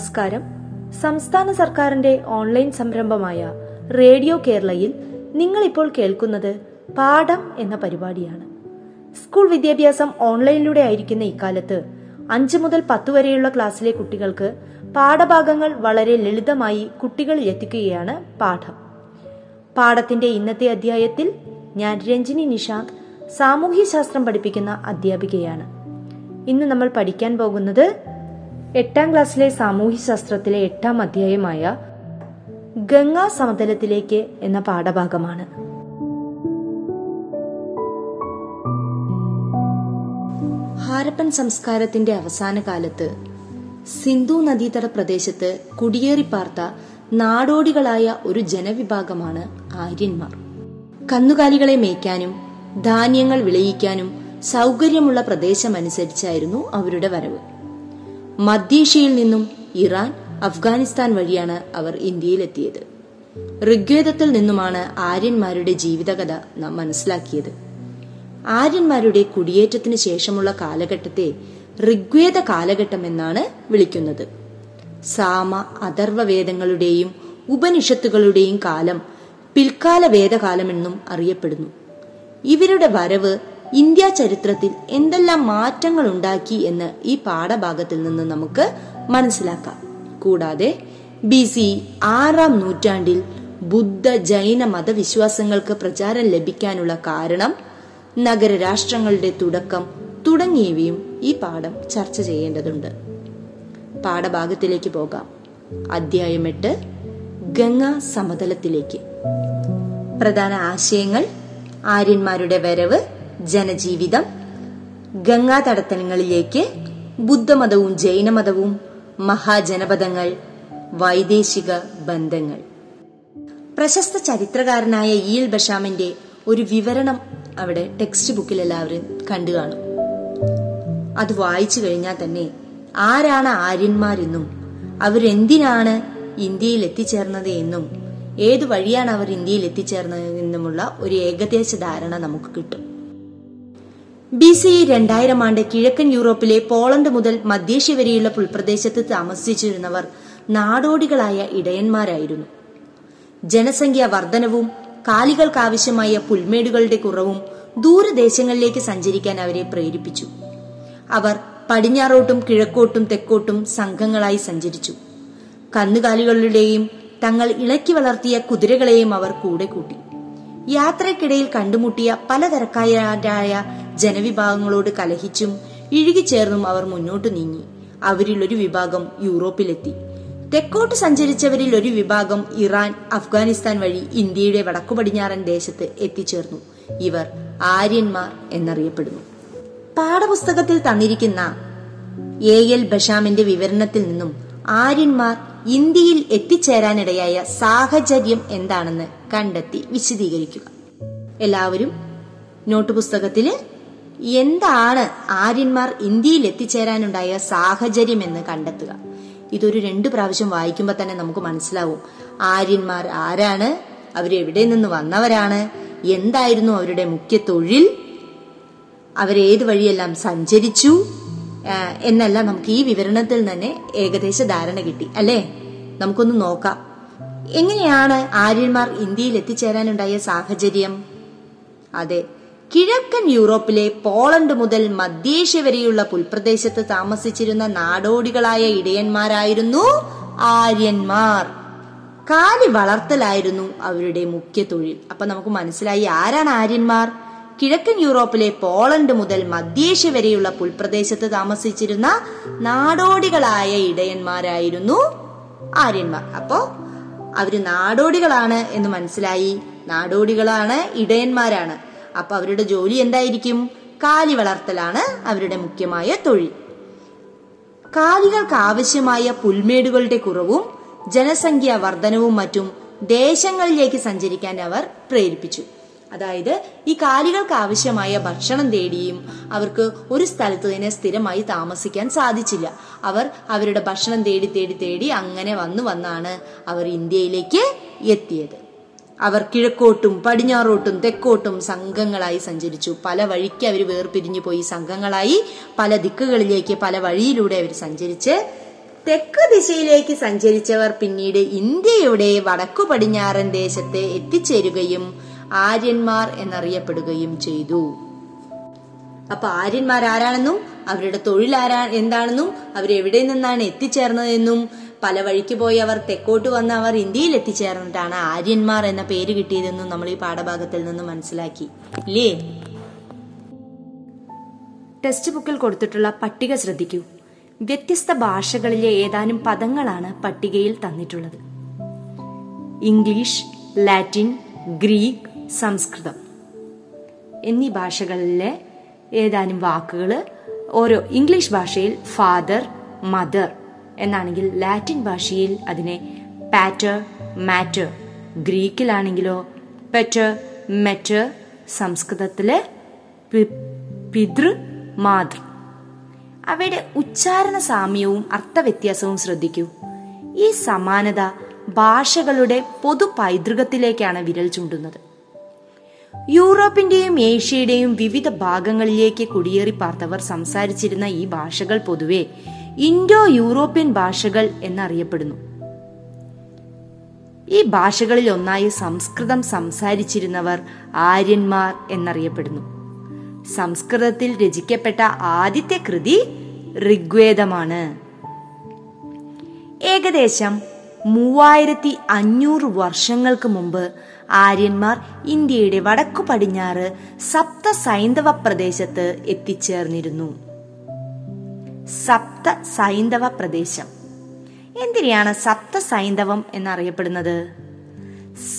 നമസ്കാരം. സംസ്ഥാന സർക്കാരിന്റെ ഓൺലൈൻ സംരംഭമായ റേഡിയോ കേരളയിൽ നിങ്ങൾ ഇപ്പോൾ കേൾക്കുന്നത് പാഠം എന്ന പരിപാടിയാണ്. സ്കൂൾ വിദ്യാഭ്യാസം ഓൺലൈനിലൂടെ ആയിരിക്കുന്ന ഇക്കാലത്ത് അഞ്ചു മുതൽ പത്ത് വരെയുള്ള ക്ലാസ്സിലെ കുട്ടികൾക്ക് പാഠഭാഗങ്ങൾ വളരെ ലളിതമായി കുട്ടികളിൽ എത്തിക്കുകയാണ് പാഠം. പാഠത്തിന്റെ ഇന്നത്തെ അധ്യായത്തിൽ ഞാൻ രഞ്ജിനി നിഷാന്ത് സാമൂഹ്യശാസ്ത്രം പഠിപ്പിക്കുന്ന അധ്യാപികയാണ്. ഇന്ന് നമ്മൾ പഠിക്കാൻ പോകുന്നത് എട്ടാം ക്ലാസ്സിലെ സാമൂഹ്യശാസ്ത്രത്തിലെ എട്ടാം അധ്യായമായ ഗംഗാ സമതലത്തിലേക്ക് എന്ന പാഠഭാഗമാണ്. ഹാരപ്പൻ സംസ്കാരത്തിന്റെ അവസാന കാലത്ത് സിന്ധു നദീതട പ്രദേശത്ത് കുടിയേറിപ്പാർത്ത നാടോടികളായ ഒരു ജനവിഭാഗമാണ് ആര്യന്മാർ. കന്നുകാലികളെ മേയ്ക്കാനും ധാന്യങ്ങൾ വിളയിക്കാനും സൗകര്യമുള്ള പ്രദേശമനുസരിച്ചായിരുന്നു അവരുടെ വരവ്. മധ്യേഷ്യയിൽ നിന്നും ഇറാൻ അഫ്ഗാനിസ്ഥാൻ വഴിയാണ് അവർ ഇന്ത്യയിലെത്തിയത്. ഋഗ്വേദത്തിൽ നിന്നുമാണ് ആര്യന്മാരുടെ ജീവിതകഥ നാം മനസ്സിലാക്കിയത്. ആര്യന്മാരുടെ കുടിയേറ്റത്തിന് ശേഷമുള്ള കാലഘട്ടത്തെ ഋഗ്വേദ കാലഘട്ടം എന്നാണ് വിളിക്കുന്നത്. സാമ അഥർവ വേദങ്ങളുടെയും ഉപനിഷത്തുകളുടെയും കാലം പിൽക്കാല വേദകാലമെന്നും അറിയപ്പെടുന്നു. ഇവരുടെ വരവ് ഇന്ത്യ ചരിത്രത്തിൽ എന്തെല്ലാം മാറ്റങ്ങൾ ഉണ്ടാക്കി എന്ന് ഈ പാഠഭാഗത്തിൽ നിന്ന് നമുക്ക് മനസ്സിലാക്കാം. കൂടാതെ ബി സി ആറാം നൂറ്റാണ്ടിൽ ബുദ്ധ ജൈന മതവിശ്വാസങ്ങൾക്ക് പ്രചാരം ലഭിക്കാനുള്ള കാരണം നഗരരാഷ്ട്രങ്ങളുടെ തുടക്കം തുടങ്ങിയവയും ഈ പാഠം ചർച്ച ചെയ്യേണ്ടതുണ്ട്. പാഠഭാഗത്തിലേക്ക് പോകാം. അധ്യായം എട്ട് ഗംഗാ സമതലത്തിലേക്ക്. പ്രധാന ആശയങ്ങൾ ആര്യന്മാരുടെ വരവ് ജനജീവിതം ഗംഗാ തടത്തലങ്ങളിലേക്ക് ബുദ്ധമതവും ജൈനമതവും മഹാജനപദങ്ങൾ വൈദേശിക ബന്ധങ്ങൾ. പ്രശസ്ത ചരിത്രകാരനായ ഈൽ ബഷാമിന്റെ ഒരു വിവരണം അവിടെ ടെക്സ്റ്റ് ബുക്കിൽ എല്ലാവരും കണ്ടു കാണും. അത് വായിച്ചു കഴിഞ്ഞാൽ തന്നെ ആരാണ് ആര്യന്മാരെന്നും അവരെന്തിനാണ് ഇന്ത്യയിൽ എത്തിച്ചേർന്നത് എന്നും ഏതു വഴിയാണ് അവർ ഇന്ത്യയിൽ എത്തിച്ചേർന്നത് എന്നുമുള്ള ഒരു ഏകദേശ ധാരണ നമുക്ക് കിട്ടും. ബി സി രണ്ടായിരം ആണ്ട് കിഴക്കൻ യൂറോപ്പിലെ പോളണ്ട് മുതൽ മധ്യേഷ്യ വരെയുള്ള പുൽപ്രദേശത്ത് താമസിച്ചിരുന്നവർ നാടോടികളായ ഇടയന്മാരായിരുന്നു. ജനസംഖ്യ വർധനവും കാലികൾക്കാവശ്യമായ പുൽമേടുകളുടെ കുറവും ദൂരദേശങ്ങളിലേക്ക് സഞ്ചരിക്കാൻ അവരെ പ്രേരിപ്പിച്ചു. അവർ പടിഞ്ഞാറോട്ടും കിഴക്കോട്ടും തെക്കോട്ടും സംഘങ്ങളായി സഞ്ചരിച്ചു. കന്നുകാലികളുടെയും തങ്ങൾ ഇളക്കി വളർത്തിയ കുതിരകളെയും അവർ കൂടെ കൂട്ടി. യാത്രക്കിടയിൽ കണ്ടുമുട്ടിയ പലതരക്കാരായ ജനവിഭാഗങ്ങളോട് കലഹിച്ചും ഇഴുകിച്ചേർന്നും അവർ മുന്നോട്ടു നീങ്ങി. അവരിൽ ഒരു വിഭാഗം യൂറോപ്പിലെത്തി. തെക്കോട്ട് സഞ്ചരിച്ചവരിൽ ഒരു വിഭാഗം ഇറാൻ അഫ്ഗാനിസ്ഥാൻ വഴി ഇന്ത്യയുടെ വടക്കു പടിഞ്ഞാറൻ ദേശത്ത് എത്തിച്ചേർന്നു. ഇവർ ആര്യന്മാർ എന്നറിയപ്പെടുന്നു. പാഠപുസ്തകത്തിൽ തന്നിരിക്കുന്ന എ എൽ ബഷാമിന്റെ വിവരണത്തിൽ നിന്നും ആര്യന്മാർ ഇന്ത്യയിൽ എത്തിച്ചേരാനിടയായ സാഹചര്യം എന്താണെന്ന് കണ്ടെത്തി വിശദീകരിക്കുക. എല്ലാവരും നോട്ട് പുസ്തകത്തിൽ എന്താണ് ആര്യന്മാർ ഇന്ത്യയിൽ എത്തിച്ചേരാനുണ്ടായ സാഹചര്യം എന്ന് കണ്ടെത്തുക. ഇതൊരു രണ്ടു പ്രാവശ്യം വായിക്കുമ്പോൾ തന്നെ നമുക്ക് മനസ്സിലാവും. ആര്യന്മാർ ആരാണ്? അവരെവിടെ നിന്ന് വന്നവരാണ്? എന്തായിരുന്നു അവരുടെ മുഖ്യ തൊഴിൽ? അവരേത് വഴിയെല്ലാം സഞ്ചരിച്ചു? എന്നെല്ലാം നമുക്ക് ഈ വിവരണത്തിൽ തന്നെ ഏകദേശ ധാരണ കിട്ടി അല്ലേ? നമുക്കൊന്ന് നോക്കാം. എങ്ങനെയാണ് ആര്യന്മാർ ഇന്ത്യയിൽ എത്തിച്ചേരാനുണ്ടായ സാഹചര്യം? അതെ കിഴക്കൻ യൂറോപ്പിലെ പോളണ്ട് മുതൽ മധ്യേഷ്യ വരെയുള്ള പുൽപ്രദേശത്ത് താമസിച്ചിരുന്ന നാടോടികളായ ഇടയന്മാരായിരുന്നു ആര്യന്മാർ. കാലി വളർത്തലായിരുന്നു അവരുടെ മുഖ്യ തൊഴിൽ. അപ്പൊ നമുക്ക് മനസ്സിലായി ആരാണ് ആര്യന്മാർ? കിഴക്കൻ യൂറോപ്പിലെ പോളണ്ട് മുതൽ മധ്യേഷ്യ വരെയുള്ള പുൽപ്രദേശത്ത് താമസിച്ചിരുന്ന നാടോടികളായ ഇടയന്മാരായിരുന്നു ആര്യന്മാർ. അപ്പോ അവർ നാടോടികളാണ് എന്ന് മനസ്സിലായി. നാടോടികളാണ് ഇടയന്മാരാണ്. അപ്പൊ അവരുടെ ജോലി എന്തായിരിക്കും? കാലി വളർത്തലാണ് അവരുടെ മുഖ്യമായ തൊഴിൽ. കാലികൾക്ക് ആവശ്യമായ പുൽമേടുകളുടെ കുറവും ജനസംഖ്യ വർധനവും മറ്റും ദേശങ്ങളിലേക്ക് സഞ്ചരിക്കാൻ അവർ പ്രേരിപ്പിച്ചു. അതായത് ഈ കാലികൾക്ക് ആവശ്യമായ ഭക്ഷണം തേടിയും അവർക്ക് ഒരു സ്ഥലത്ത് തന്നെ സ്ഥിരമായി താമസിക്കാൻ സാധിച്ചില്ല. അവർ അവരുടെ ഭക്ഷണം തേടി തേടി തേടി അങ്ങനെ വന്നു വന്നാണ് അവർ ഇന്ത്യയിലേക്ക് എത്തിയത്. അവർ കിഴക്കോട്ടും പടിഞ്ഞാറോട്ടും തെക്കോട്ടും സംഘങ്ങളായി സഞ്ചരിച്ചു. പല വഴിക്ക് അവർ വേർപിരിഞ്ഞു പോയി. സംഘങ്ങളായി പല ദിക്കുകളിലേക്ക് പല വഴിയിലൂടെ അവർ സഞ്ചരിച്ച് തെക്ക് ദിശയിലേക്ക് സഞ്ചരിച്ചവർ പിന്നീട് ഇന്ത്യയുടെ വടക്കു പടിഞ്ഞാറൻ ദേശത്ത് എത്തിച്ചേരുകയും ആര്യന്മാർ എന്നറിയപ്പെടുകയും ചെയ്തു. അപ്പൊ ആര്യന്മാർ ആരാണെന്നും അവരുടെ തൊഴിൽ ആരാ എന്താണെന്നും അവരെവിടെ നിന്നാണ് എത്തിച്ചേർന്നതെന്നും പല വഴിക്ക് പോയി അവർ തെക്കോട്ട് വന്ന് അവർ ഇന്ത്യയിൽ എത്തിച്ചേർന്നിട്ടാണ് ആര്യന്മാർ എന്ന പേര് കിട്ടിയതെന്നും നമ്മൾ ഈ പാഠഭാഗത്തിൽ നിന്ന് മനസ്സിലാക്കി. ഇല്ലേ? ടെക്സ്റ്റ് ബുക്കിൽ കൊടുത്തിട്ടുള്ള പട്ടിക ശ്രദ്ധിക്കൂ. വ്യത്യസ്ത ഭാഷകളിലെ ഏതാനും പദങ്ങളാണ് പട്ടികയിൽ തന്നിട്ടുള്ളത്. ഇംഗ്ലീഷ് ലാറ്റിൻ ഗ്രീക്ക് സംസ്കൃതം എന്നീ ഭാഷകളിലെ ഏതാനും വാക്കുകൾ ഓരോ ഇംഗ്ലീഷ് ഭാഷയിൽ ഫാദർ മദർ എന്നാണെങ്കിൽ ലാറ്റിൻ ഭാഷയിൽ അതിനെ പാറ്റർ മാറ്റർ ഗ്രീക്കിലാണെങ്കിലോ പെറ്റർ മെറ്റർ സംസ്കൃതത്തിലെ പിതൃ മാതൃ. അവയുടെ ഉച്ചാരണ സാമ്യവും അർത്ഥവ്യത്യാസവും ശ്രദ്ധിക്കൂ. ഈ സമാനത ഭാഷകളുടെ പൊതു പൈതൃകത്തിലേക്കാണ് വിരൽ ചൂണ്ടുന്നത്. യൂറോപ്പിന്റെയും ഏഷ്യയുടെയും വിവിധ ഭാഗങ്ങളിലേക്ക് കുടിയേറി പാർത്തവർ സംസാരിച്ചിരുന്ന ഈ ഭാഷകൾ പൊതുവെ ഇൻഡോ യൂറോപ്യൻ ഭാഷകൾ എന്നറിയപ്പെടുന്നു. ഈ ഭാഷകളിൽ ഒന്നായി സംസ്കൃതം സംസാരിച്ചിരുന്നവർ ആര്യന്മാർ എന്നറിയപ്പെടുന്നു. സംസ്കൃതത്തിൽ രചിക്കപ്പെട്ട ആദ്യത്തെ കൃതി ഋഗ്വേദമാണ്. ഏകദേശം മൂവായിരത്തി അഞ്ഞൂറ് വർഷങ്ങൾക്ക് മുമ്പ് ആര്യന്മാർ ഇന്ത്യയുടെ വടക്കു പടിഞ്ഞാറ് സപ്ത സൈന്ധവ പ്രദേശത്ത് എത്തിച്ചേർന്നിരുന്നു. സപ്ത സൈന്ധവ പ്രദേശം എന്തിനെയാണ് സപ്ത സൈന്ധവം എന്നറിയപ്പെടുന്നത്?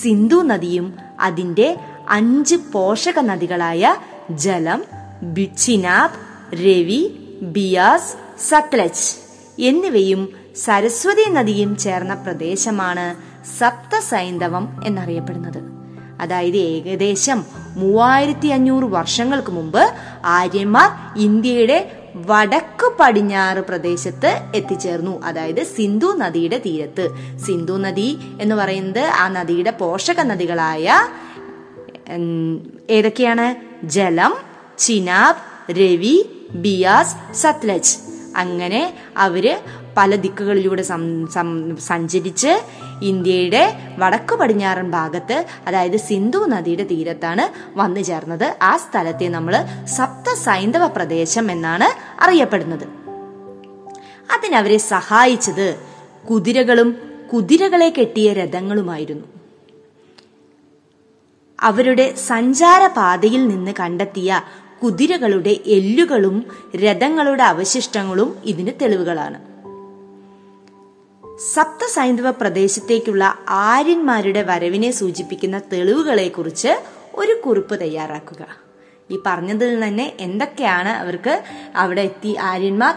സിന്ധു നദിയും അതിന്റെ അഞ്ച് പോഷക നദികളായ ജലം ബിച്ചിനാബ് രവി ബിയാസ് സത്ലജ് എന്നിവയും സരസ്വതി നദിയും ചേർന്ന പ്രദേശമാണ് സപ്ത സൈന്ധവം എന്നറിയപ്പെടുന്നത്. അതായത് ഏകദേശം മൂവായിരത്തി അഞ്ഞൂറ് വർഷങ്ങൾക്ക് മുമ്പ് ആര്യന്മാർ ഇന്ത്യയുടെ വടക്കു പടിഞ്ഞാറ് പ്രദേശത്ത് എത്തിച്ചേർന്നു. അതായത് സിന്ധു നദിയുടെ തീരത്ത്. സിന്ധു നദി എന്ന് പറയുന്നത് ആ നദിയുടെ പോഷക നദികളായ ഏതൊക്കെയാണ്? ജലം ചിനാബ് രവി ബിയാസ് സത്ലജ്. അങ്ങനെ അവർ പല ദിക്കുകളിലൂടെ സഞ്ചരിച്ച് ഇന്ത്യയുടെ വടക്കു പടിഞ്ഞാറൻ ഭാഗത്ത് അതായത് സിന്ധു നദിയുടെ തീരത്താണ് വന്നു ചേർന്നത്. ആ സ്ഥലത്തെ നമ്മൾ സപ്ത സൈന്ധവ പ്രദേശം എന്നാണ് അറിയപ്പെടുന്നത്. അതിനവരെ സഹായിച്ചത് കുതിരകളും കുതിരകളെ കെട്ടിയ രഥങ്ങളുമായിരുന്നു. അവരുടെ സഞ്ചാരപാതയിൽ നിന്ന് കണ്ടെത്തിയ കുതിരകളുടെ എല്ലുകളും രഥങ്ങളുടെ അവശിഷ്ടങ്ങളും ഇതിന് തെളിവുകളാണ്. സപ്ത സൈന്ധവ പ്രദേശത്തേക്കുള്ള ആര്യന്മാരുടെ വരവിനെ സൂചിപ്പിക്കുന്ന തെളിവുകളെക്കുറിച്ച് ഒരു കുറിപ്പ് തയ്യാറാക്കുക. ഈ പറഞ്ഞതിൽ തന്നെ എന്തൊക്കെയാണ് അവർക്ക് അവിടെ എത്തി ആര്യന്മാർ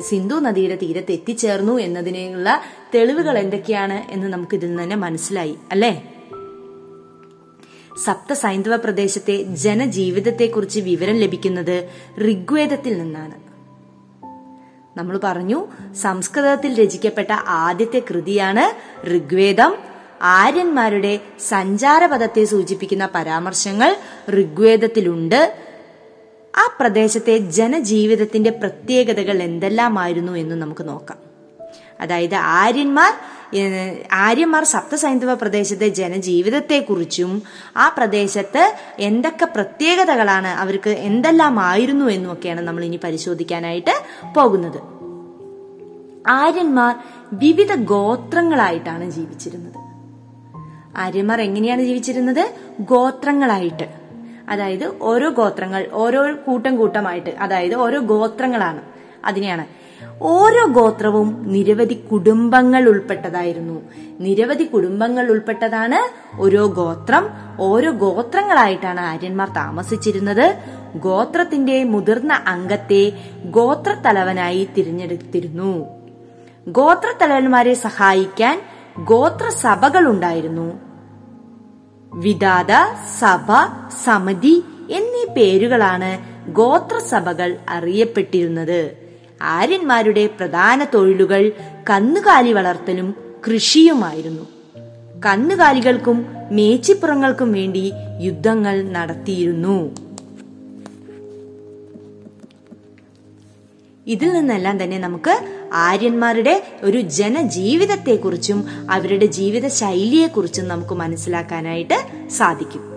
സിന്ധു നദിയുടെ തീരത്ത് എത്തിച്ചേർന്നു എന്നതിനുള്ള തെളിവുകൾ എന്തൊക്കെയാണ് എന്ന് നമുക്ക് ഇതിൽ നിന്ന് തന്നെ മനസ്സിലായി അല്ലേ? സപ്ത സൈന്ധവ പ്രദേശത്തെ ജനജീവിതത്തെക്കുറിച്ച് വിവരം ലഭിക്കുന്നത് ഋഗ്വേദത്തിൽ നിന്നാണ്. നമ്മൾ പറഞ്ഞു സംസ്കൃതത്തിൽ രചിക്കപ്പെട്ട ആദ്യത്തെ കൃതിയാണ് ഋഗ്വേദം. ആര്യന്മാരുടെ സഞ്ചാരപഥത്തെ സൂചിപ്പിക്കുന്ന പരാമർശങ്ങൾ ഋഗ്വേദത്തിലുണ്ട്. ആ പ്രദേശത്തെ ജനജീവിതത്തിന്റെ പ്രത്യേകതകൾ എന്തെല്ലാമായിരുന്നു എന്ന് നമുക്ക് നോക്കാം. അതായത് ആര്യന്മാർ ആര്യന്മാർ സപ്തസൈന്ധവ പ്രദേശത്തെ ജനജീവിതത്തെക്കുറിച്ചും ആ പ്രദേശത്ത് എന്തൊക്കെ പ്രത്യേകതകളാണ് അവർക്ക് എന്തെല്ലാം ആയിരുന്നു എന്നുമൊക്കെയാണ് നമ്മൾ ഇനി പരിശോധിക്കാനായിട്ട് പോകുന്നത്. ആര്യന്മാർ വിവിധ ഗോത്രങ്ങളായിട്ടാണ് ജീവിച്ചിരുന്നത്. ആര്യന്മാർ എങ്ങനെയാണ് ജീവിച്ചിരുന്നത്? ഗോത്രങ്ങളായിട്ട്. അതായത് ഓരോ ഗോത്രങ്ങൾ ഓരോ കൂട്ടം കൂട്ടമായിട്ട് അതായത് ഓരോ ഗോത്രങ്ങളാണ്. അതിനെയാണ് ഓരോ ഗോത്രവും നിരവധി കുടുംബങ്ങൾ ഉൾപ്പെട്ടതായിരുന്നു. നിരവധി കുടുംബങ്ങൾ ഉൾപ്പെട്ടതാണ് ഓരോ ഗോത്രം ഓരോ ഗോത്രങ്ങളായിട്ടാണ് ആര്യന്മാർ താമസിച്ചിരുന്നത്. ഗോത്രത്തിന്റെ മുതിർന്ന അംഗത്തെ ഗോത്രത്തലവനായി തിരഞ്ഞെടുത്തിരുന്നു. ഗോത്രത്തലവന്മാരെ സഹായിക്കാൻ ഗോത്രസഭകൾ ഉണ്ടായിരുന്നു വിദാത സഭ സമിതി എന്നീ പേരുകളാണ് ഗോത്രസഭകൾ അറിയപ്പെട്ടിരുന്നത്. ആര്യന്മാരുടെ പ്രധാന തൊഴിലുകൾ കന്നുകാലി വളർത്തലും കൃഷിയുമായിരുന്നു. കന്നുകാലികൾക്കും മേച്ചിപ്പുറങ്ങൾക്കും വേണ്ടി യുദ്ധങ്ങൾ നടത്തിയിരുന്നു. ഇതിൽ നിന്നെല്ലാം തന്നെ നമുക്ക് ആര്യന്മാരുടെ ഒരു ജനജീവിതത്തെക്കുറിച്ചും അവരുടെ ജീവിത ശൈലിയെക്കുറിച്ചും നമുക്ക് മനസ്സിലാക്കാനായിട്ട് സാധിക്കും.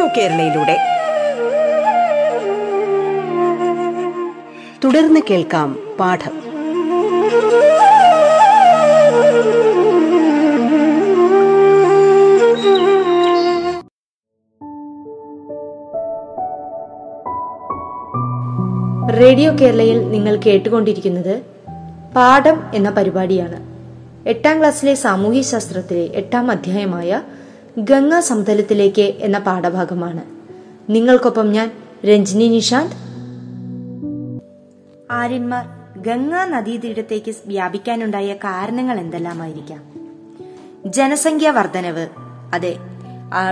റേഡിയോ കേരളയിലൂടെ. തുടർന്ന് കേൾക്കാം പാഠം. റേഡിയോ കേരളയിൽ നിങ്ങൾ കേട്ടുകൊണ്ടിരിക്കുന്നത് പാഠം എന്ന പരിപാടിയാണ്. എട്ടാം ക്ലാസ്സിലെ സാമൂഹ്യ ശാസ്ത്രത്തിലെ എട്ടാം അധ്യായമായ ഗംഗാ സമതലത്തിലേക്ക് എന്ന പാഠഭാഗമാണ്. നിങ്ങൾക്കൊപ്പം ഞാൻ രഞ്ജിനി നിഷാന്ത്. ആര്യന്മാർ ഗംഗാ നദീതീരത്തേക്ക് വ്യാപിക്കാനുണ്ടായ കാരണങ്ങൾ എന്തെല്ലാമായിരിക്കാം? ജനസംഖ്യാ വർധനവ് അതെ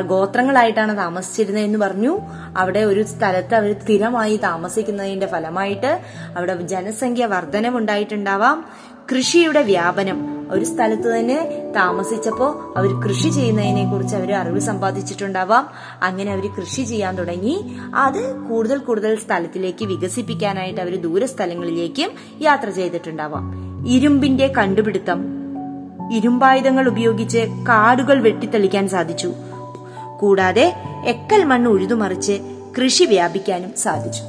ഗോത്രങ്ങളായിട്ടാണ് താമസിച്ചിരുന്നത് എന്ന് പറഞ്ഞു. അവിടെ ഒരു സ്ഥലത്ത് അവർ സ്ഥിരമായി താമസിക്കുന്നതിന്റെ ഫലമായിട്ട് അവിടെ ജനസംഖ്യ വർധനവുണ്ടായിട്ടുണ്ടാവാം കൃഷിയുടെ വ്യാപനം ഒരു സ്ഥലത്ത് തന്നെ താമസിച്ചപ്പോ അവർ കൃഷി ചെയ്യുന്നതിനെ കുറിച്ച് അവർ അറിവ് സമ്പാദിച്ചിട്ടുണ്ടാവാം. അങ്ങനെ അവർ കൃഷി ചെയ്യാൻ തുടങ്ങി. അത് കൂടുതൽ കൂടുതൽ സ്ഥലത്തിലേക്ക് വികസിപ്പിക്കാനായിട്ട് അവർ ദൂര സ്ഥലങ്ങളിലേക്കും യാത്ര ചെയ്തിട്ടുണ്ടാവാം. ഇരുമ്പിന്റെ കണ്ടുപിടുത്തം. ഇരുമ്പായുധങ്ങൾ ഉപയോഗിച്ച് കാടുകൾ വെട്ടിത്തെളിക്കാൻ സാധിച്ചു. കൂടാതെ എക്കൽ മണ്ണ് ഉഴുതുമറിച്ച് കൃഷി വ്യാപിക്കാനും സാധിച്ചു.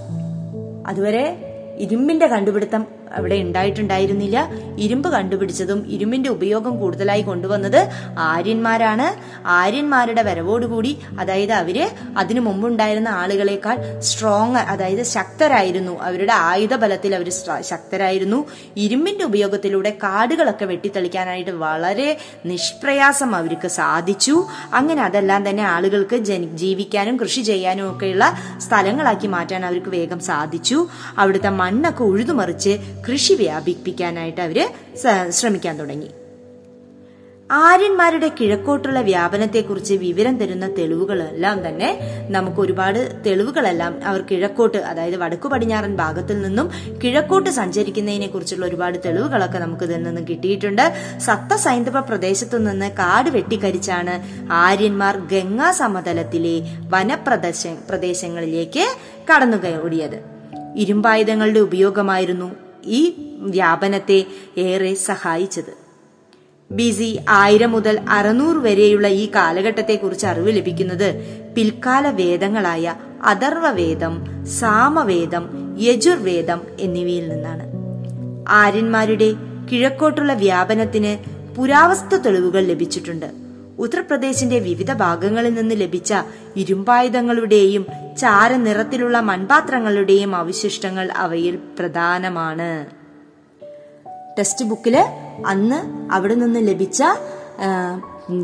അതുവരെ ഇരുമ്പിന്റെ കണ്ടുപിടുത്തം അവിടെ ഉണ്ടായിട്ടുണ്ടായിരുന്നില്ല. ഇരുമ്പ് കണ്ടുപിടിച്ചതും ഇരുമ്പിന്റെ ഉപയോഗം കൂടുതലായി കൊണ്ടുവന്നത് ആര്യന്മാരാണ്. ആര്യന്മാരുടെ വരവോടുകൂടി അതായത് അവർ അതിനു മുമ്പുണ്ടായിരുന്ന ആളുകളെക്കാൾ സ്ട്രോങ് അതായത് ശക്തരായിരുന്നു. അവരുടെ ആയുധ ബലത്തിൽ അവർ ശക്തരായിരുന്നു. ഇരുമ്പിന്റെ ഉപയോഗത്തിലൂടെ കാടുകളൊക്കെ വെട്ടിത്തെളിക്കാനായിട്ട് വളരെ നിഷ്പ്രയാസം അവർക്ക് സാധിച്ചു. അങ്ങനെ അതെല്ലാം തന്നെ ആളുകൾക്ക് ജീവിക്കാനും കൃഷി ചെയ്യാനും ഒക്കെയുള്ള സ്ഥലങ്ങളാക്കി മാറ്റാൻ അവർക്ക് വേഗം സാധിച്ചു. അവിടുത്തെ മണ്ണൊക്കെ ഉഴുതുമറിച്ച് കൃഷി വ്യാപിപ്പിക്കാനായിട്ട് അവർ ശ്രമിക്കാൻ തുടങ്ങി. ആര്യന്മാരുടെ കിഴക്കോട്ടുള്ള വ്യാപനത്തെക്കുറിച്ച് വിവരം തരുന്ന തെളിവുകളെല്ലാം തന്നെ നമുക്ക് ഒരുപാട് തെളിവുകളെല്ലാം അവർ കിഴക്കോട്ട് അതായത് വടക്കു പടിഞ്ഞാറൻ ഭാഗത്തിൽ നിന്നും കിഴക്കോട്ട് സഞ്ചരിക്കുന്നതിനെ കുറിച്ചുള്ള ഒരുപാട് തെളിവുകളൊക്കെ നമുക്ക് ഇതിൽ നിന്നും കിട്ടിയിട്ടുണ്ട്. സത്ത സൈന്ധവ പ്രദേശത്തു നിന്ന് കാട് വെട്ടിക്കരിച്ചാണ് ആര്യന്മാർ ഗംഗാ സമതലത്തിലെ വനപ്രദേശ പ്രദേശങ്ങളിലേക്ക് കടന്നുകൂടിയത് ഇരുമ്പായുധങ്ങളുടെ ഉപയോഗമായിരുന്നു ഈ വ്യാപനത്തെ ഏറെ സഹായിച്ചത്. ബി സി ആയിരം മുതൽ അറുന്നൂറ് വരെയുള്ള ഈ കാലഘട്ടത്തെ കുറിച്ച് അറിവ് ലഭിക്കുന്നത് പിൽക്കാല വേദങ്ങളായ അഥർവവേദം സാമവേദം യജുർവേദം എന്നിവയിൽ നിന്നാണ്. ആര്യന്മാരുടെ കിഴക്കോട്ടുള്ള വ്യാപനത്തിന് പുരാവസ്തു തെളിവുകൾ ലഭിച്ചിട്ടുണ്ട്. ഉത്തർപ്രദേശിന്റെ വിവിധ ഭാഗങ്ങളിൽ നിന്ന് ലഭിച്ച ഇരുമ്പായുധങ്ങളുടെയും ചാരനിറത്തിലുള്ള മൺപാത്രങ്ങളുടെയും അവശിഷ്ടങ്ങൾ അവയിൽ പ്രധാനമാണ്. ടെക്സ്റ്റ് ബുക്കിൽ അന്ന് അവിടെ നിന്ന് ലഭിച്ച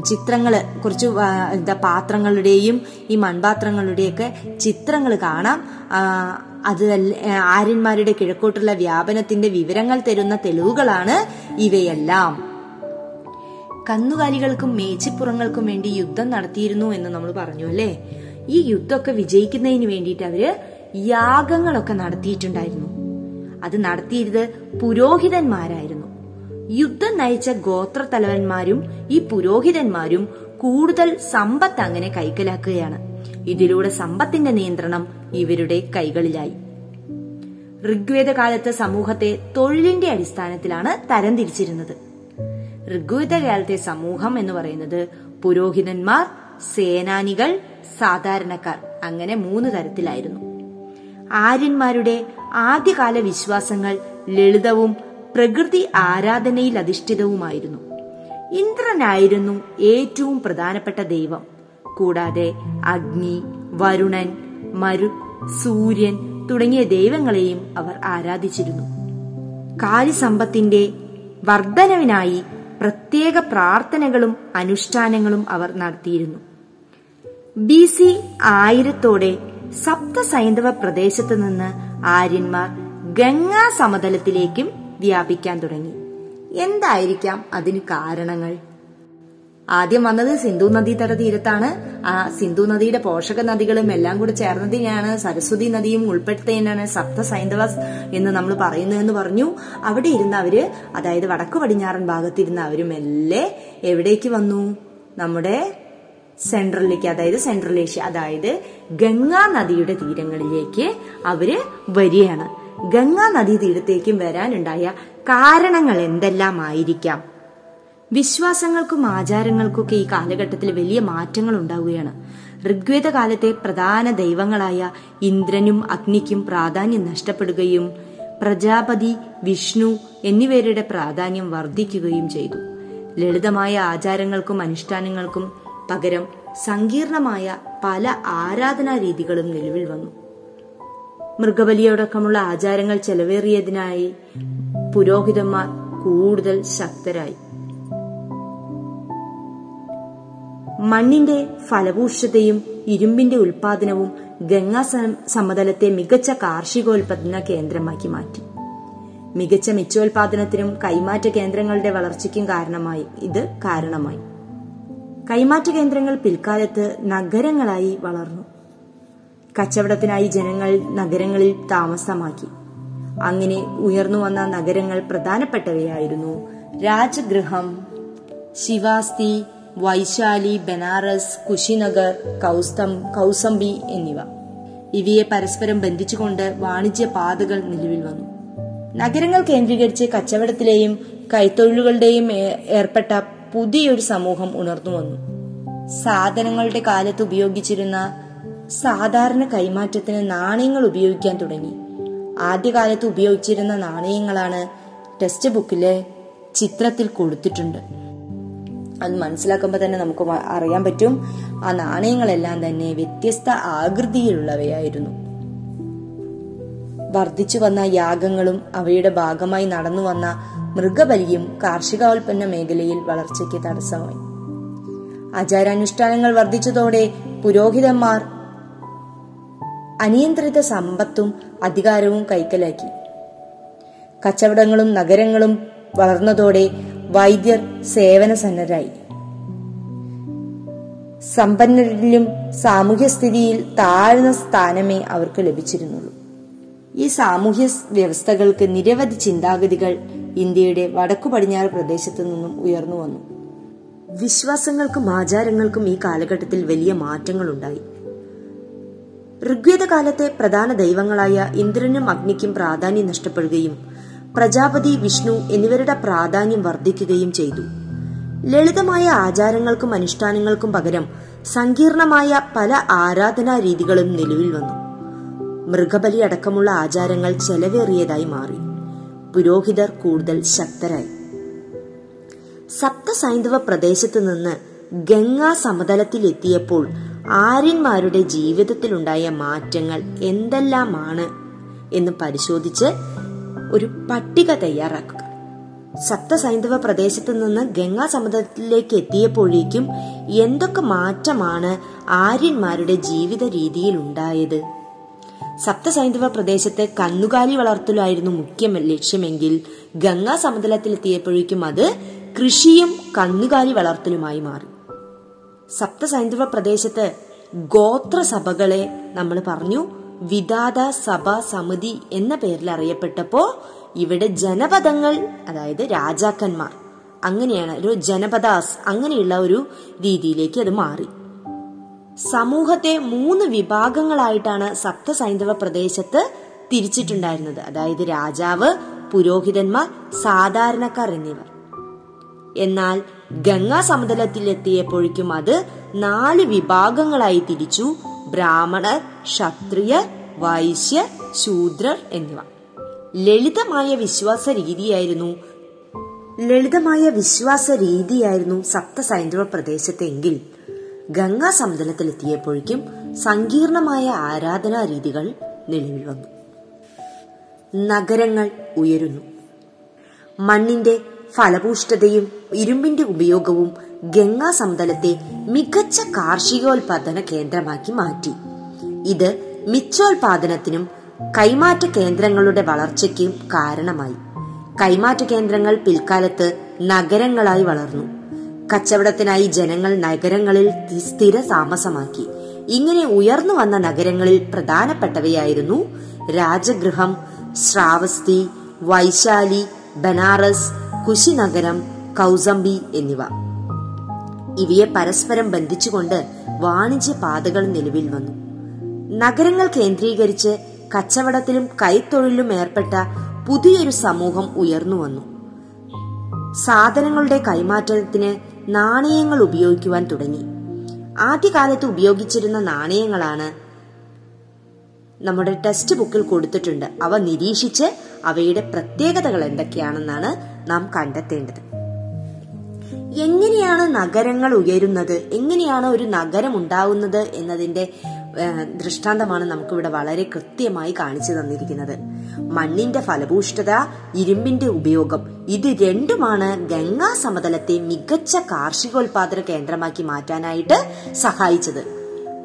ചിത്രങ്ങൾ കുറച്ച് എന്താ പാത്രങ്ങളുടെയും ഈ മൺപാത്രങ്ങളുടെയൊക്കെ ചിത്രങ്ങൾ കാണാം. അത് ആര്യന്മാരുടെ കിഴക്കോട്ടുള്ള വ്യാപനത്തിന്റെ വിവരങ്ങൾ തരുന്ന തെളിവുകളാണ് ഇവയെല്ലാം. കന്നുകാലികൾക്കും മേച്ചിപ്പുറങ്ങൾക്കും വേണ്ടി യുദ്ധം നടത്തിയിരുന്നു എന്ന് നമ്മൾ പറഞ്ഞു അല്ലേ? ഈ യുദ്ധമൊക്കെ വിജയിക്കുന്നതിന് വേണ്ടിയിട്ട് അവർ യാഗങ്ങളൊക്കെ നടത്തിയിട്ടുണ്ടായിരുന്നു. അത് നടത്തിയിരുന്നത് പുരോഹിതന്മാരായിരുന്നു. യുദ്ധം നയിച്ച ഗോത്ര തലവന്മാരും ഈ പുരോഹിതന്മാരും കൂടുതൽ സമ്പത്ത് അങ്ങനെ കൈക്കലാക്കുകയാണ്. ഇതിലൂടെ സമ്പത്തിന്റെ നിയന്ത്രണം ഇവരുടെ കൈകളിലായി. ഋഗ്വേദ കാലത്തെ സമൂഹത്തെ തൊഴിലിന്റെ അടിസ്ഥാനത്തിലാണ് തരംതിരിച്ചിരുന്നത് ഋഗ്വേദ കാലത്തെ സമൂഹം എന്ന് പറയുന്നത് പുരോഹിതന്മാർ സേനാനികൾ സാധാരണക്കാർ. അങ്ങനെ മൂന്ന് തരത്തിലായിരുന്നു. ആര്യന്മാരുടെ ആദ്യകാല വിശ്വാസങ്ങൾ ലളിതവും പ്രകൃതി ആരാധനയിൽ അധിഷ്ഠിതവുമായിരുന്നു. ഇന്ദ്രനായിരുന്നു ഏറ്റവും പ്രധാനപ്പെട്ട ദൈവം. കൂടാതെ അഗ്നി വരുണൻ മരു സൂര്യൻ തുടങ്ങിയ ദൈവങ്ങളെയും അവർ ആരാധിച്ചിരുന്നു. കാര്യസമ്പത്തിന്റെ വർധനവിനായി പ്രത്യേക പ്രാർത്ഥനകളും അനുഷ്ഠാനങ്ങളും അവർ നടത്തിയിരുന്നു. ബി സി ആയിരത്തോടെ സപ്ത സൈന്ധവ പ്രദേശത്ത് നിന്ന് ആര്യന്മാർ ഗംഗാ സമതലത്തിലേക്കും വ്യാപിക്കാൻ തുടങ്ങി. എന്തായിരിക്കാം അതിന് കാരണങ്ങൾ? ആദ്യം വന്നത് സിന്ധു നദീതട തീരത്താണ് ആ സിന്ധു നദിയുടെ പോഷക നദികളും എല്ലാം കൂടി ചേർന്നതിനെയാണ് സരസ്വതി നദിയും ഉൾപ്പെടുത്തതിനാണ് സപ്ത സൈന്ധവ എന്ന് നമ്മൾ പറയുന്നതെന്ന് പറഞ്ഞു. അവിടെ ഇരുന്ന അവർ അതായത് വടക്കു പടിഞ്ഞാറൻ ഭാഗത്തിരുന്ന അവർ മെല്ലെ എവിടേക്ക് വന്നു? നമ്മുടെ സെൻട്രലിലേക്ക് അതായത് സെൻട്രൽ ഏഷ്യ അതായത് ഗംഗാ നദിയുടെ തീരങ്ങളിലേക്ക് അവർ വരികയാണ്. ഗംഗാ നദീ തീരത്തേക്കും വരാനുണ്ടായ കാരണങ്ങൾ എന്തെല്ലാമായിരിക്കാം? വിശ്വാസങ്ങൾക്കും ആചാരങ്ങൾക്കൊക്കെ ഈ കാലഘട്ടത്തിൽ വലിയ മാറ്റങ്ങൾ ഉണ്ടാവുകയാണ് ഋഗ്വേദ കാലത്തെ പ്രധാന ദൈവങ്ങളായ ഇന്ദ്രനും അഗ്നിക്കും പ്രാധാന്യം നഷ്ടപ്പെടുകയും പ്രജാപതി വിഷ്ണു എന്നിവരുടെ പ്രാധാന്യം വർദ്ധിക്കുകയും ചെയ്തു. ലളിതമായ ആചാരങ്ങൾക്കും അനുഷ്ഠാനങ്ങൾക്കും പകരം സങ്കീർണമായ പല ആരാധനാ രീതികളും നിലവിൽ വന്നു. മൃഗബലിയടക്കമുള്ള ആചാരങ്ങൾ ചെലവേറിയതിനായി പുരോഹിതന്മാർ കൂടുതൽ ശക്തരായി. മണ്ണിന്റെ ഫലഭൂഷ്ടതയും ഇരുമ്പിന്റെ ഉൽപാദനവും ഗംഗാ സമതലത്തെ മികച്ച കാർഷികോൽപാദന കേന്ദ്രമാക്കി മാറ്റി. മികച്ച മിച്ചോൽപാദനത്തിനും കൈമാറ്റ കേന്ദ്രങ്ങളുടെ വളർച്ചയ്ക്കും കാരണമായി ഇത് കാരണമായി. കൈമാറ്റ കേന്ദ്രങ്ങൾ പിൽക്കാലത്ത് നഗരങ്ങളായി വളർന്നു. കച്ചവടത്തിനായി ജനങ്ങൾ നഗരങ്ങളിൽ താമസമാക്കി. അങ്ങനെ ഉയർന്നു വന്ന നഗരങ്ങൾ പ്രധാനപ്പെട്ടവയായിരുന്നു രാജഗൃഹം ശിവാസ്തി വൈശാലി ബനാറസ് കുശിനഗർ കൗസ്തം കൗസംബി എന്നിവ. ഇവയെ പരസ്പരം ബന്ധിച്ചുകൊണ്ട് വാണിജ്യ പാതകൾ നിലവിൽ വന്നു. നഗരങ്ങൾ കേന്ദ്രീകരിച്ച് കച്ചവടത്തിലെയും കൈത്തൊഴിലുകളുടെയും ഏർപ്പെട്ട പുതിയൊരു സമൂഹം ഉണർന്നു വന്നു. സാധനങ്ങളുടെ കാലത്ത് ഉപയോഗിച്ചിരുന്ന സാധാരണ കൈമാറ്റത്തിന് നാണയങ്ങൾ ഉപയോഗിക്കാൻ തുടങ്ങി. ആദ്യകാലത്ത് ഉപയോഗിച്ചിരുന്ന നാണയങ്ങളാണ് ടെക്സ്റ്റ് ബുക്കിലെ ചിത്രത്തിൽ കൊടുത്തിട്ടുണ്ട്. അത് മനസ്സിലാക്കുമ്പോൾ തന്നെ നമുക്ക് അറിയാൻ പറ്റും. ആ നാണയങ്ങളെല്ലാം തന്നെ വ്യത്യസ്ത ആകൃതിയിലുള്ളവയായിരുന്നു. വർദ്ധിച്ചു വന്ന യാഗങ്ങളും അവയുടെ ഭാഗമായി നടന്നു വന്ന മൃഗബലിയും കാർഷികോൽപ്പന്ന മേഖലയിൽ വളർച്ചയ്ക്ക് തടസ്സമായി. ആചാരാനുഷ്ഠാനങ്ങൾ വർദ്ധിച്ചതോടെ പുരോഹിതന്മാർ അനിയന്ത്രിത സമ്പത്തും അധികാരവും കൈക്കലാക്കി. കച്ചവടങ്ങളും നഗരങ്ങളും വളർന്നതോടെ വൈദ്യർ സേവന സന്നരായി സമ്പന്നരിലും സാമൂഹ്യ സ്ഥിതിയിൽ താഴ്ന്ന സ്ഥാനമേ അവർക്ക് ലഭിച്ചിരുന്നുള്ളൂ. ഈ സാമൂഹ്യ വ്യവസ്ഥകൾക്ക് നിരവധി ചിന്താഗതികൾ ഇന്ത്യയുടെ വടക്കു പടിഞ്ഞാറ് പ്രദേശത്തു നിന്നും ഉയർന്നു വന്നു. വിശ്വാസങ്ങൾക്കും ആചാരങ്ങൾക്കും ഈ കാലഘട്ടത്തിൽ വലിയ മാറ്റങ്ങൾ ഉണ്ടായി ഋഗ്വേദ കാലത്തെ പ്രധാന ദൈവങ്ങളായ ഇന്ദ്രനും അഗ്നിക്കും പ്രാധാന്യം നഷ്ടപ്പെടുകയും പ്രജാപതി വിഷ്ണു എന്നിവരുടെ പ്രാധാന്യം വർദ്ധിക്കുകയും ചെയ്തു. ലളിതമായ ആചാരങ്ങൾക്കും അനുഷ്ഠാനങ്ങൾക്കും പകരം സങ്കീർണമായ പല ആരാധനാ രീതികളും നിലവിൽ വന്നു. മൃഗബലി അടക്കമുള്ള ആചാരങ്ങൾ ചെലവേറിയതായി മാറി. പുരോഹിതർ കൂടുതൽ ശക്തരായി. സപ്തസൈന്ധവ പ്രദേശത്ത് നിന്ന് ഗംഗാ സമതലത്തിൽ എത്തിയപ്പോൾ ആര്യന്മാരുടെ ജീവിതത്തിലുണ്ടായ മാറ്റങ്ങൾ എന്തെല്ലാമാണ് എന്ന് പരിശോധിച്ച് ഒരു പട്ടിക തയ്യാറാക്കുക. സപ്തസൈന്ധവ പ്രദേശത്ത് നിന്ന് ഗംഗാ സമതലത്തിലേക്ക് എത്തിയപ്പോഴേക്കും എന്തൊക്കെ മാറ്റമാണ് ആര്യന്മാരുടെ ജീവിത രീതിയിൽ ഉണ്ടായത്? സപ്തസൈന്ധവ പ്രദേശത്തെ കന്നുകാലി വളർത്തലായിരുന്നു മുഖ്യ ലക്ഷ്യമെങ്കിൽ ഗംഗാ സമതലത്തിലെത്തിയപ്പോഴേക്കും അത് കൃഷിയും കന്നുകാലി വളർത്തലുമായി മാറി. സപ്തസൈന്ധവ പ്രദേശത്ത് ഗോത്രസഭകളെ നമ്മൾ പറഞ്ഞു. വിദാത സഭ സമിതി എന്ന പേരിൽ അറിയപ്പെട്ടപ്പോ ഇവിടെ ജനപദങ്ങൾ അതായത് രാജാക്കന്മാർ അങ്ങനെയാണ് ഒരു ജനപദാസ് അങ്ങനെയുള്ള ഒരു രീതിയിലേക്ക് അത് മാറി. സമൂഹത്തെ മൂന്ന് വിഭാഗങ്ങളായിട്ടാണ് സപ്തസൈന്ധവ പ്രദേശത്ത് തിരിച്ചിട്ടുണ്ടായിരുന്നത്. അതായത് രാജാവ് പുരോഹിതന്മാർ സാധാരണക്കാർ എന്നിവർ. എന്നാൽ ഗംഗാ സമതലത്തിൽ എത്തിയപ്പോഴേക്കും അത് നാല് വിഭാഗങ്ങളായി തിരിച്ചു. ബ്രാഹ്മണർ ക്ഷത്രിയർ വൈശ്യ ശൂദ്രർ എന്നിവ. ലളിതമായ വിശ്വാസ രീതിയായിരുന്നു ലളിതമായ വിശ്വാസ രീതിയായിരുന്നു സപ്ത സൈന്ദവ പ്രദേശത്തെങ്കിൽ ഗംഗാ സമതലത്തിലെത്തിയപ്പോഴേക്കും സങ്കീർണമായ ആരാധനാ രീതികൾ നിലവിൽ വന്നു. നഗരങ്ങൾ ഉയരുന്നു. മണ്ണിന്റെ ഫലപുഷ്ടതയും ഇരുമ്പിന്റെ ഉപയോഗവും ഗംഗാ സമതലത്തെ മികച്ച കാർഷികോൽപാദന കേന്ദ്രമാക്കി മാറ്റി. ഇത് മിച്ചോൽപാദനത്തിനും കൈമാറ്റ കേന്ദ്രങ്ങളുടെ വളർച്ചയ്ക്കും കാരണമായി. കൈമാറ്റ കേന്ദ്രങ്ങൾ പിൽക്കാലത്ത് നഗരങ്ങളായി വളർന്നു. കച്ചവടത്തിനായി ജനങ്ങൾ നഗരങ്ങളിൽ സ്ഥിര താമസമാക്കി. ഇങ്ങനെ ഉയർന്നു വന്ന നഗരങ്ങളിൽ പ്രധാനപ്പെട്ടവയായിരുന്നു രാജഗൃഹം ശ്രാവസ്തി വൈശാലി ബനാറസ് കുശിനഗരം കൗസംബി എന്നിവ. ഇവയെ പരസ്പരം ബന്ധിച്ചുകൊണ്ട് വാണിജ്യ പാതകൾ നിലവിൽ വന്നു. നഗരങ്ങൾ കേന്ദ്രീകരിച്ച് കച്ചവടത്തിലും കൈത്തൊഴിലും ഏർപ്പെട്ട പുതിയൊരു സമൂഹം ഉയർന്നു വന്നു. സാധനങ്ങളുടെ കൈമാറ്റത്തിന് നാണയങ്ങൾ ഉപയോഗിക്കുവാൻ തുടങ്ങി. ആദ്യകാലത്ത് ഉപയോഗിച്ചിരുന്ന നാണയങ്ങളാണ് നമ്മുടെ ടെക്സ്റ്റ് ബുക്കിൽ കൊടുത്തിട്ടുണ്ട്. അവ നിരീക്ഷിച്ച് അവയുടെ പ്രത്യേകതകൾ എന്തൊക്കെയാണെന്നാണ് നാം കണ്ടെത്തേണ്ടത്. എങ്ങനെയാണ് നഗരങ്ങൾ ഉയരുന്നത്? എങ്ങനെയാണ് ഒരു നഗരം ഉണ്ടാവുന്നത് എന്നതിന്റെ ദൃഷ്ടാന്തമാണ് നമുക്കിവിടെ വളരെ കൃത്യമായി കാണിച്ചു തന്നിരിക്കുന്നത്. മണ്ണിന്റെ ഫലഭൂഷ്ടത ഇരുമ്പിന്റെ ഉപയോഗം ഇത് രണ്ടുമാണ് ഗംഗാ സമതലത്തെ മികച്ച കാർഷികോൽപാദന കേന്ദ്രമാക്കി മാറ്റാനായിട്ട് സഹായിച്ചത്.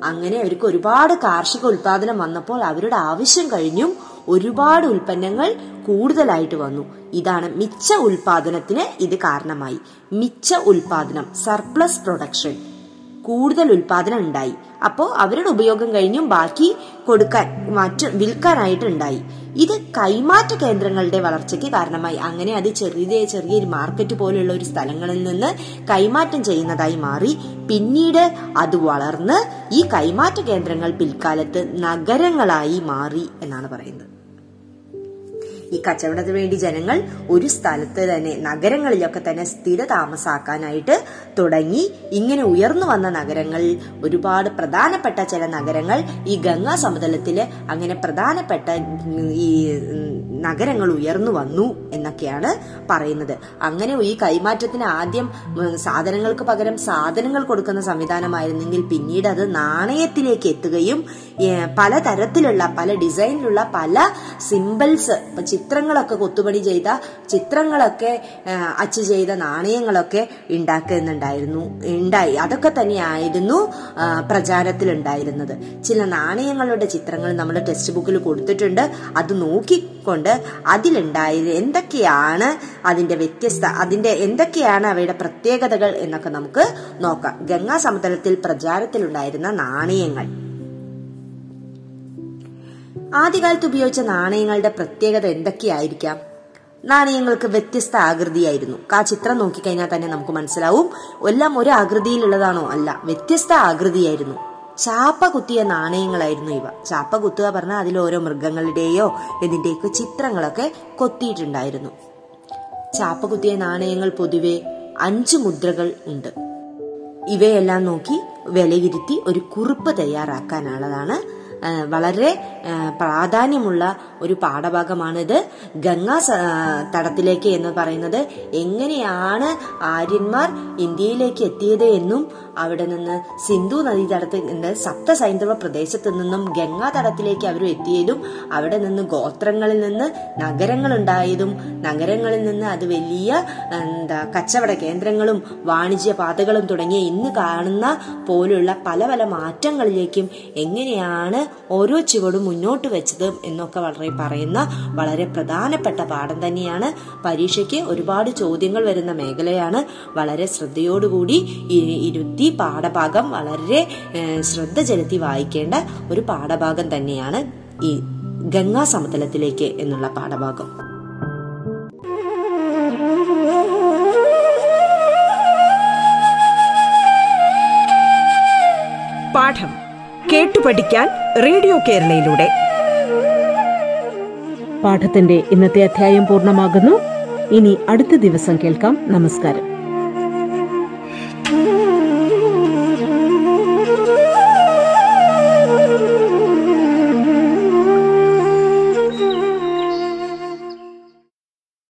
അങ്ങനെ അവർക്ക് ഒരുപാട് കാർഷിക ഉൽപാദനം വന്നപ്പോൾ അവരുടെ ആവശ്യം കഴിഞ്ഞും ഒരുപാട് ഉൽപ്പന്നങ്ങൾ കൂടുതലായിട്ട് വന്നു. ഇതാണ് മിച്ച ഉൽപാദനത്തിന് ഇത് കാരണമായി. മിച്ച ഉൽപാദനം സർപ്ലസ് പ്രൊഡക്ഷൻ കൂടുതൽ ഉൽപാദനം ഉണ്ടായി. അപ്പോൾ അവരുടെ ഉപയോഗം കഴിഞ്ഞും ബാക്കി കൊടുക്കാൻ മറ്റു വിൽക്കാനായിട്ട് ഉണ്ടായി ഇത് കൈമാറ്റ കേന്ദ്രങ്ങളുടെ വളർച്ചയ്ക്ക് കാരണമായി. അങ്ങനെ അത് ചെറിയ ചെറിയൊരു മാർക്കറ്റ് പോലെയുള്ള ഒരു സ്ഥലങ്ങളിൽ നിന്ന് കൈമാറ്റം ചെയ്യുന്നതായി മാറി. പിന്നീട് അത് വളർന്ന് ഈ കൈമാറ്റ കേന്ദ്രങ്ങൾ പിൽക്കാലത്ത് നഗരങ്ങളായി മാറി എന്നാണ് പറയുന്നത്. ഈ കച്ചവടത്തിന് വേണ്ടി ജനങ്ങൾ ഒരു സ്ഥലത്ത് തന്നെ നഗരങ്ങളിലൊക്കെ തന്നെ സ്ഥിര താമസാക്കാനായിട്ട് തുടങ്ങി. ഇങ്ങനെ ഉയർന്നു വന്ന നഗരങ്ങൾ ഒരുപാട് പ്രധാനപ്പെട്ട ചില നഗരങ്ങൾ ഈ ഗംഗാ സമതലത്തിൽ അങ്ങനെ പ്രധാനപ്പെട്ട ഈ നഗരങ്ങൾ ഉയർന്നു വന്നു എന്നൊക്കെയാണ് പറയുന്നത്. അങ്ങനെ ഈ കൈമാറ്റത്തിന് ആദ്യം സാധനങ്ങൾക്ക് പകരം സാധനങ്ങൾ കൊടുക്കുന്ന സംവിധാനമായിരുന്നെങ്കിൽ പിന്നീട് അത് നാണയത്തിലേക്ക് എത്തുകയും പലതരത്തിലുള്ള പല ഡിസൈനിലുള്ള പല സിമ്പിൾസ് ചിത്രങ്ങളൊക്കെ കൊത്തുപണി ചെയ്ത ചിത്രങ്ങളൊക്കെ അച്ച് ചെയ്ത നാണയങ്ങളൊക്കെ ഉണ്ടാക്കുന്നുണ്ടായിരുന്നു ഉണ്ടായി അതൊക്കെ തന്നെയായിരുന്നു പ്രചാരത്തിലുണ്ടായിരുന്നത്. ചില നാണയങ്ങളുടെ ചിത്രങ്ങൾ നമ്മൾ ടെക്സ്റ്റ് ബുക്കിൽ കൊടുത്തിട്ടുണ്ട്. അത് നോക്കിക്കൊണ്ട് അതിലുണ്ടായ എന്തൊക്കെയാണ് അതിന്റെ വ്യത്യസ്ത അതിന്റെ എന്തൊക്കെയാണ് അവയുടെ പ്രത്യേകതകൾ എന്നൊക്കെ നമുക്ക് നോക്കാം. ഗംഗാ സമതലത്തിൽ പ്രചാരത്തിലുണ്ടായിരുന്ന നാണയങ്ങൾ. ആദ്യകാലത്ത് ഉപയോഗിച്ച നാണയങ്ങളുടെ പ്രത്യേകത എന്തൊക്കെയായിരിക്കാം? നാണയങ്ങൾക്ക് വ്യത്യസ്ത ആകൃതിയായിരുന്നു. ആ ചിത്രം നോക്കിക്കഴിഞ്ഞാൽ തന്നെ നമുക്ക് മനസ്സിലാവും. എല്ലാം ഒരു ആകൃതിയിലുള്ളതാണോ അല്ല വ്യത്യസ്ത ആകൃതിയായിരുന്നു. ചാപ്പ കുത്തിയ നാണയങ്ങളായിരുന്നു ഇവ. ചാപ്പ കുത്തുക പറഞ്ഞാൽ അതിൽ ഓരോ മൃഗങ്ങളുടെയോ ഇതിന്റെയൊക്കെ ചിത്രങ്ങളൊക്കെ കൊത്തിയിട്ടുണ്ടായിരുന്നു. ചാപ്പ കുത്തിയ നാണയങ്ങൾ പൊതുവെ അഞ്ച് മുദ്രകൾ ഉണ്ട്. ഇവയെല്ലാം നോക്കി വിലയിരുത്തി ഒരു കുറിപ്പ് തയ്യാറാക്കാനുള്ളതാണ് വളരെ പ്രാധാന്യമുള്ള ഒരു പാഠഭാഗമാണിത്. ഗംഗാ തടത്തിലേക്ക് എന്ന് പറയുന്നത് എങ്ങനെയാണ് ആര്യന്മാർ ഇന്ത്യയിലേക്ക് എത്തിയത് എന്നും അവിടെ നിന്ന് സിന്ധു നദീതടത്തിൽ നിന്ന് സപ്ത സൈന്ധവ പ്രദേശത്ത് നിന്നും ഗംഗാ തടത്തിലേക്ക് അവർ എത്തിയതും അവിടെ നിന്ന് ഗോത്രങ്ങളിൽ നിന്ന് നഗരങ്ങൾ ഉണ്ടായതും നഗരങ്ങളിൽ നിന്ന് അത് വലിയ എന്താ കച്ചവട കേന്ദ്രങ്ങളും വാണിജ്യ പാതകളും തുടങ്ങിയ ഇന്ന് കാണുന്ന പോലുള്ള പല പല മാറ്റങ്ങളിലേക്കും എങ്ങനെയാണ് ഓരോ ചുവടും മുന്നോട്ട് വെച്ചത് എന്നൊക്കെ വളരെ പറയുന്ന വളരെ പ്രധാനപ്പെട്ട പാഠം തന്നെയാണ്. പരീക്ഷയ്ക്ക് ഒരുപാട് ചോദ്യങ്ങൾ വരുന്ന മേഖലയാണ്. വളരെ ശ്രദ്ധയോടുകൂടി ഇരുത്തി പാഠഭാഗം വളരെ ശ്രദ്ധ ചെലുത്തി വായിക്കേണ്ട ഒരു പാഠഭാഗം തന്നെയാണ് ഈ ഗംഗാ സമതലത്തിലേക്ക് എന്നുള്ള പാഠഭാഗം. പാഠം കേട്ടു പഠിക്കാൻ റേഡിയോ കേരളയിലൂടെ. പാഠത്തിന്റെ ഇന്നത്തെ അധ്യായം പൂർണമാകുന്നു. ഇനി അടുത്ത ദിവസം കേൾക്കാം. നമസ്കാരം.